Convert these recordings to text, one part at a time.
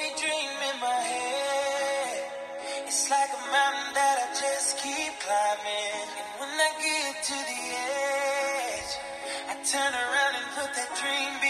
Every dream in my head, it's like a mountain that I just keep climbing. And when I get to the edge, I turn around and put that dream behind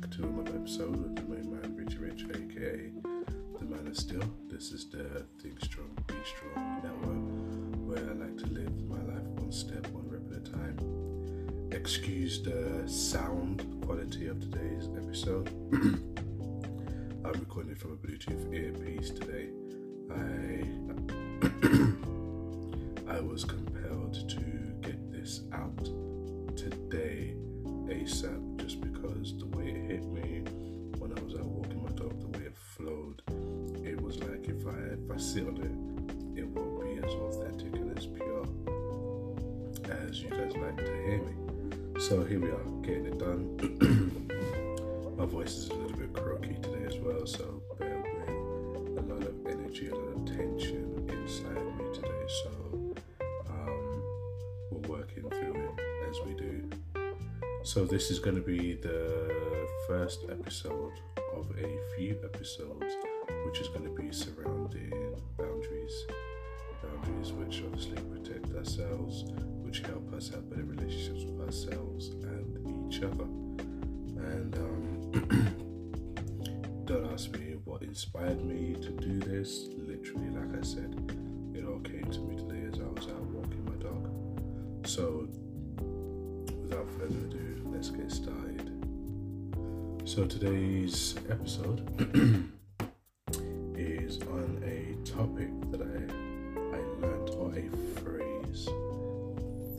back to another episode of the main man, Richie Rich, aka the Man of Steel. This is the Think Strong, Be Strong network where I like to live my life one step, one rep at a time. Excuse the sound quality of today's episode. I'm recording from a Bluetooth earpiece today. I I was compelled to get this out today ASAP just because the hit me when I was out walking my dog, the way it flowed, it was like if I if I on it, it wouldn't be as authentic and as pure as you guys like to hear me. So here we are, getting it done. my voice is a little bit croaky today as well, so bear with a lot of energy, a lot of tension inside me today. So So this is going to be the first episode of a few episodes, which is going to be surrounding boundaries. Boundaries which obviously protect ourselves, which help us have better relationships with ourselves and each other. And um, don't ask me what inspired me to do this. Literally, like I said, it all came to me without further ado, let's get started. So today's episode is on a topic that I I learned or a phrase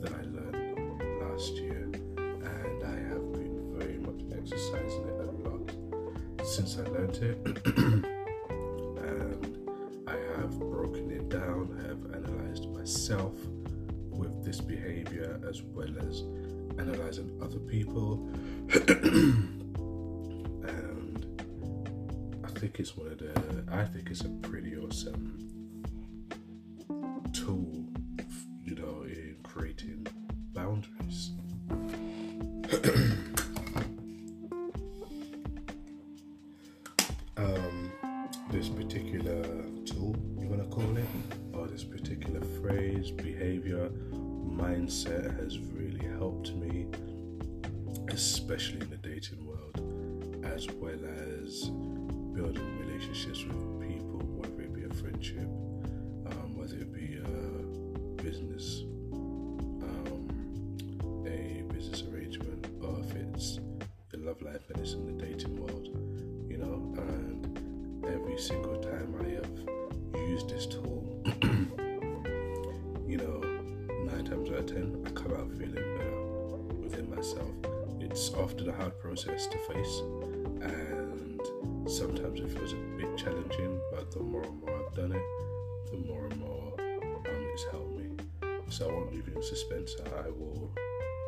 that I learned last year, and I have been very much exercising it a lot since I learned it. and I have broken it down, I have analyzed myself this behavior as well as analyzing other people. and I think it's one of the, I think it's a pretty awesome mindset has really helped me, especially in the dating world, as well as building relationships with people, whether it be a friendship, um, whether it be a business, um, a business arrangement, or if it's your love life and it's in the I come out feeling better within myself. It's often a hard process to face, and sometimes it feels a bit challenging, but the more and more I've done it, the more and more um, it's helped me. So I won't leave you in suspense. I will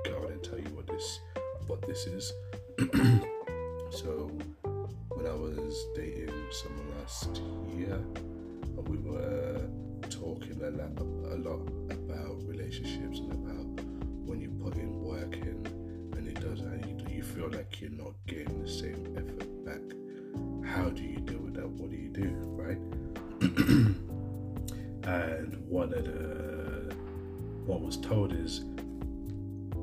go on and tell you what this what this is. so when I was dating someone last year, and we were talking a lot, a lot about relationships and about when you put in work in and it does and you, you feel like you're not getting the same effort back. How do you deal with that? What do you do, right? and one of the what was told is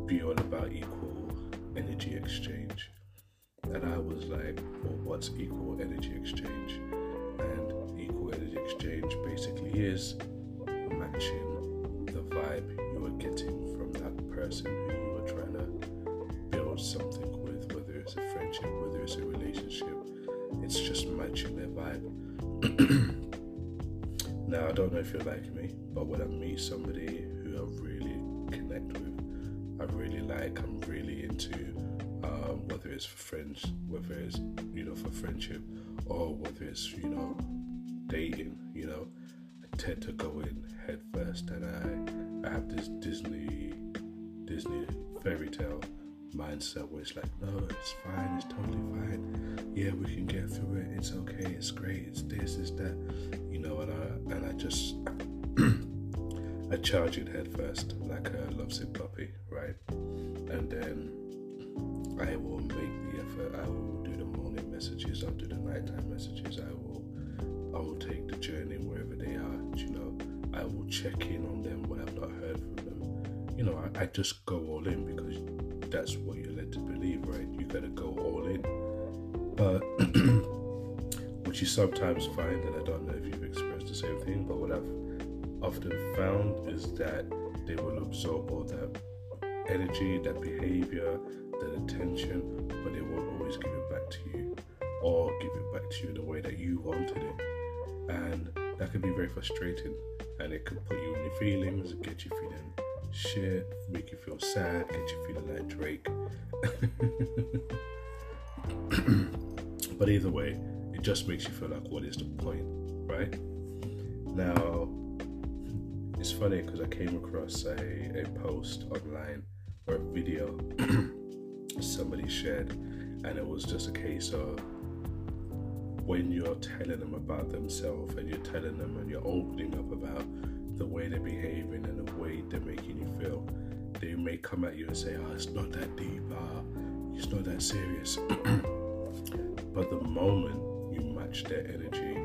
be all about equal energy exchange. And I was like, well, what's equal energy exchange? And equal energy exchange basically is matching vibe you are getting from that person who you are trying to build something with, whether it's a friendship, whether it's a relationship. It's just matching their vibe. now, I don't know if you're like me, but when I meet somebody who I really connect with, I really like, I'm really into, um, whether it's for friends, whether it's, you know, for friendship, or whether it's, you know, dating, you know, I tend to go in head first and I, I have this Disney, Disney fairy tale mindset where it's like, no, it's fine, it's totally fine. Yeah, we can get through it. It's okay. It's great. It's this, it's that. You know, and I and I just I charge it head first like a lovesick puppy, right? And then I will make the effort. I will do the morning messages. I'll do the nighttime messages. I will I will take the journey wherever they are. You know, I will check in on them You know, I, I just go all in because that's what you're led to believe, right? You gotta go all in. But what you sometimes find, and I don't know if you've experienced the same thing, but what I've often found is that they will absorb all that energy, that behavior, that attention, but they won't always give it back to you or give it back to you in the way that you wanted it. And that can be very frustrating and it can put you in your feelings, get you feeling shit, make you feel sad, get you feeling like Drake. but either way, it just makes you feel like, what is the point, right? Now, it's funny because I came across a, a post online or a video somebody shared, and it was just a case of when you're telling them about themselves and you're telling them and you're opening up about the way they're behaving and the way they're making you feel, they may come at you and say, "Oh, it's not that deep. Ah, it's not that serious." but the moment you match their energy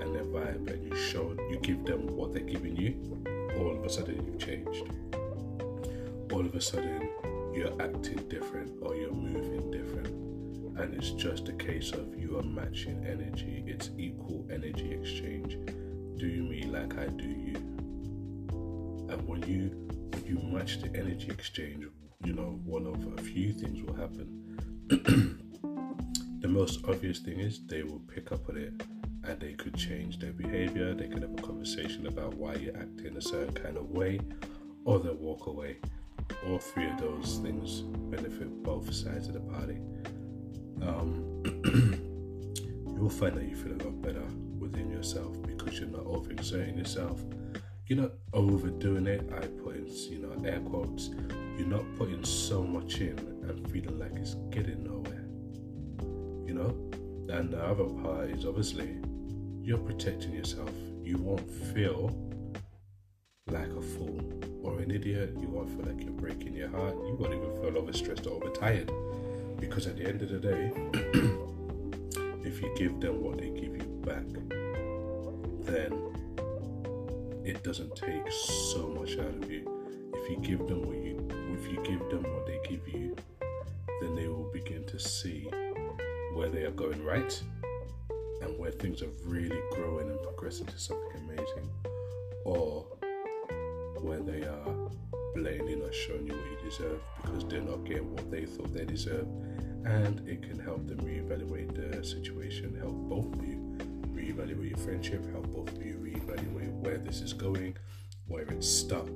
and their vibe, and you show, you give them what they're giving you, all of a sudden you've changed. All of a sudden you're acting different or you're moving different. And it's just a case of you are matching energy. It's equal energy exchange. Do me like I do you. And when you when you match the energy exchange, you know, one of a few things will happen. the most obvious thing is they will pick up on it and they could change their behavior. They could have a conversation about why you're acting a certain kind of way, or they'll walk away. All three of those things benefit both sides of the party. Um, you will find that you feel a lot better within yourself because you're not overexerting yourself. You're not overdoing it. I put in, you know, air quotes. You're not putting so much in and feeling like it's getting nowhere. You know? And the other part is obviously you're protecting yourself. You won't feel like a fool or an idiot. You won't feel like you're breaking your heart. You won't even feel overstressed or overtired. Because at the end of the day, if you give them what they give you back, then it doesn't take so much out of you. If you give them what you if you give them what they give you, then they will begin to see where they are going right and where things are really growing and progressing to something amazing. Or where they are blatantly not showing you what you deserve because they're not getting what they thought they deserve. And it can help them reevaluate the situation, help both of you reevaluate your friendship, help both of you reevaluate where this is going, where it's stuck,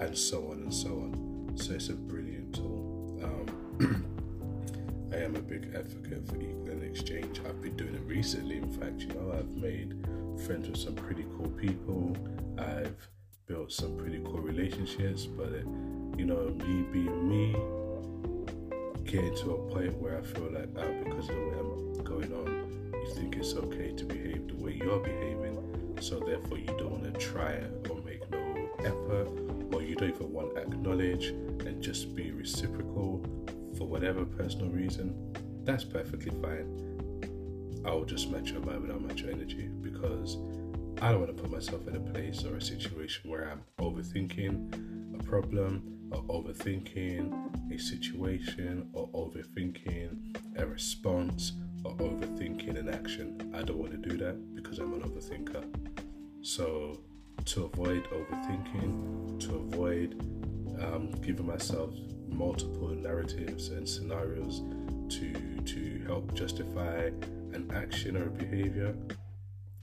and so on and so on. So it's a brilliant tool. Um, I am a big advocate for equal exchange. I've been doing it recently. In fact, you know, I've made friends with some pretty cool people. I've built some pretty cool relationships, but it, you know, me being me, getting to a point where I feel like, oh, because of the way I'm going on, you think it's okay to behave the way you're behaving, so therefore you don't want to try it or make no effort, or you don't even want to acknowledge and just be reciprocal for whatever personal reason. That's perfectly fine. I will just match your mind without match your energy because I don't want to put myself in a place or a situation where I'm overthinking a problem or overthinking a situation or overthinking a response overthinking an action. I don't want to do that because I'm an overthinker. So, to avoid overthinking, to avoid um, giving myself multiple narratives and scenarios to to help justify an action or a behavior,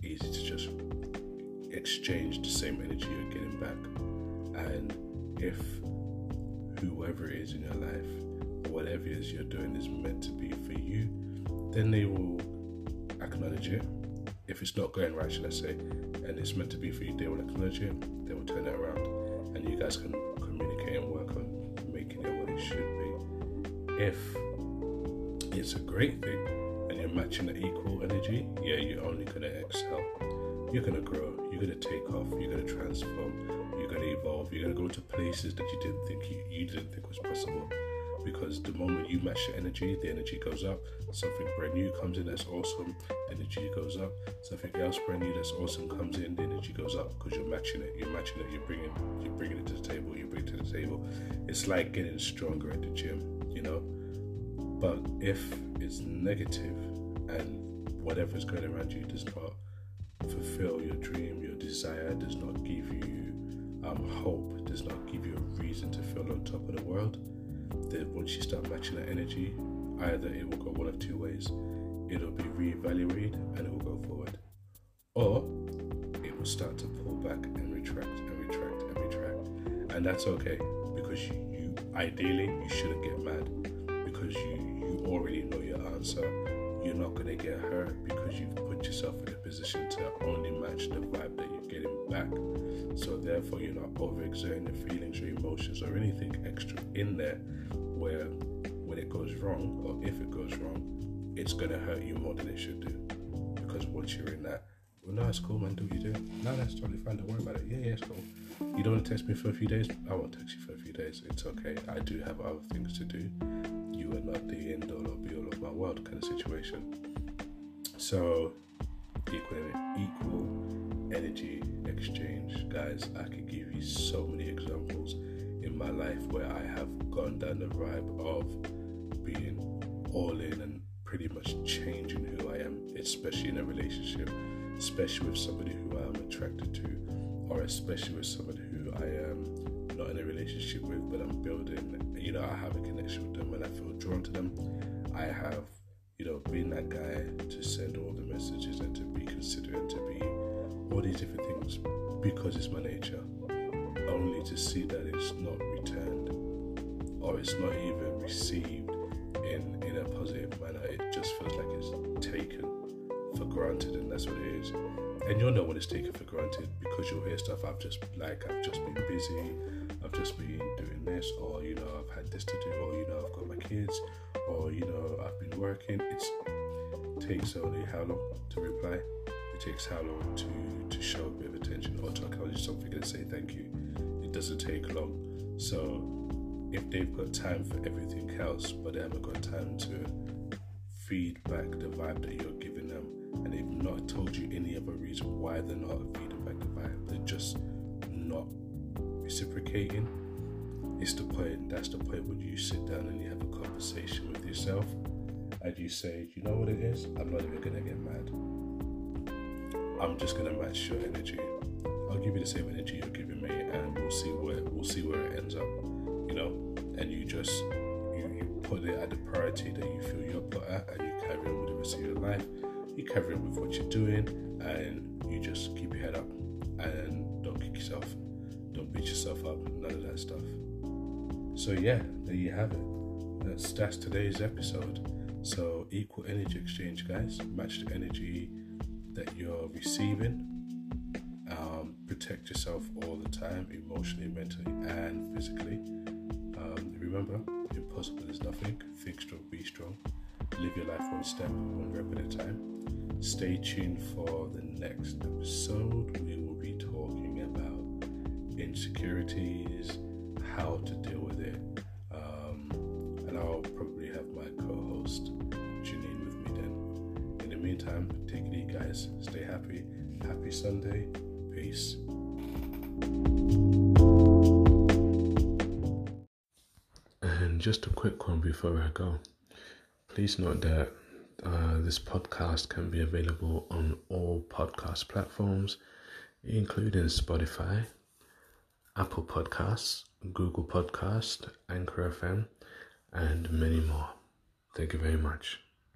easy to just exchange the same energy you're getting back. And if whoever it is in your life, whatever it is you're doing is meant to be for you, then they will acknowledge it. If it's not going right, should I say, and it's meant to be for you, they will acknowledge it, they will turn it around, and you guys can communicate and work on making it what it should be. If it's a great thing and you're matching the equal energy, yeah, you're only gonna excel. You're gonna grow, you're gonna take off, you're gonna transform, you're gonna evolve, you're gonna go to places that you didn't think you, you didn't think was possible. Because the moment you match the energy, the energy goes up. Something brand new comes in that's awesome, the energy goes up. Something else brand new that's awesome comes in, the energy goes up because you're matching it. You're matching it. You're bringing, you're bringing it to the table. You bring it to the table. It's like getting stronger at the gym, you know. But if it's negative and whatever's going around you does not fulfill your dream, your desire, does not give you um, hope, does not give you a reason to feel on top of the world, then once you start matching that energy, either it will go one of two ways. It'll be reevaluated and it will go forward. Or it will start to pull back and retract and retract and retract. And that's okay because you, you ideally you shouldn't get mad because you, you already know your answer. You're not gonna get hurt because you've put yourself in a position to only match the vibe that you're getting back. So therefore you're not overexerting the feelings or emotions or anything extra in there where when it goes wrong or if it goes wrong, it's gonna hurt you more than it should do. Because once you're in that, well, no, it's cool, man. Do what you do. No, that's totally fine. Don't worry about it. Yeah, yeah, it's cool. You don't want to text me for a few days? I won't text you for a few days. It's okay. I do have other things to do. You not the end all or be all of my world kind of situation. So, equal, equal energy exchange, guys. I could give you so many examples in my life where I have gone down the vibe of being all in and pretty much changing who I am, especially in a relationship, especially with somebody who I am attracted to, or especially with somebody who I am not in a relationship with, but I'm building. You know, I have a connection with them and I feel drawn to them. I have, you know, been that guy to send all the messages and to be considerate, to be all these different things because it's my nature. Only to see that it's not returned or it's not even received in in a positive manner. It just feels like it's taken for granted, and that's what it is. And you'll know when it's taken for granted because you'll hear stuff. I've just like I've just been busy. I've just been doing this, or you know I've had this to do, or you know I've got my kids, or you know I've been working. It's, it takes only how long to reply. It takes how long to to show a bit of attention or to acknowledge something and say thank you. It doesn't take long. So if they've got time for everything else, but they haven't got time to feed back the vibe that you're giving them, and they've not told you any other reason why they're not feeding back the vibe, they're just not reciprocating. It's the point, that's the point when you sit down and you have a conversation with yourself and you say, you know what it is? I'm not even gonna get mad. I'm just gonna match your energy. I'll give you the same energy you're giving me, and we'll see where we'll see where it ends up you know, and you just you, you put it at the priority that you feel you're put at, and you carry on with the rest of your life. You carry on with what you're doing, and you just keep your head up, and don't kick yourself, don't beat yourself up, none of that stuff. So yeah, there you have it. That's that's today's episode. So equal energy exchange, guys. Match the energy that you're receiving um, protect yourself all the time, emotionally, mentally, and physically. Um, remember, impossible is nothing. Think strong, be strong. Live your life one step, one rep at a time. Stay tuned for the next episode. We will be talking about insecurities, how to deal with it, um, and I'll probably have my co-host Janine with me then. In the meantime, take it easy, guys. Stay happy. Happy Sunday. Peace. And just a quick one before I go. Please note that uh, this podcast can be available on all podcast platforms, including Spotify, Apple Podcasts, Google Podcast, Anchor FM, and many more. Thank you very much.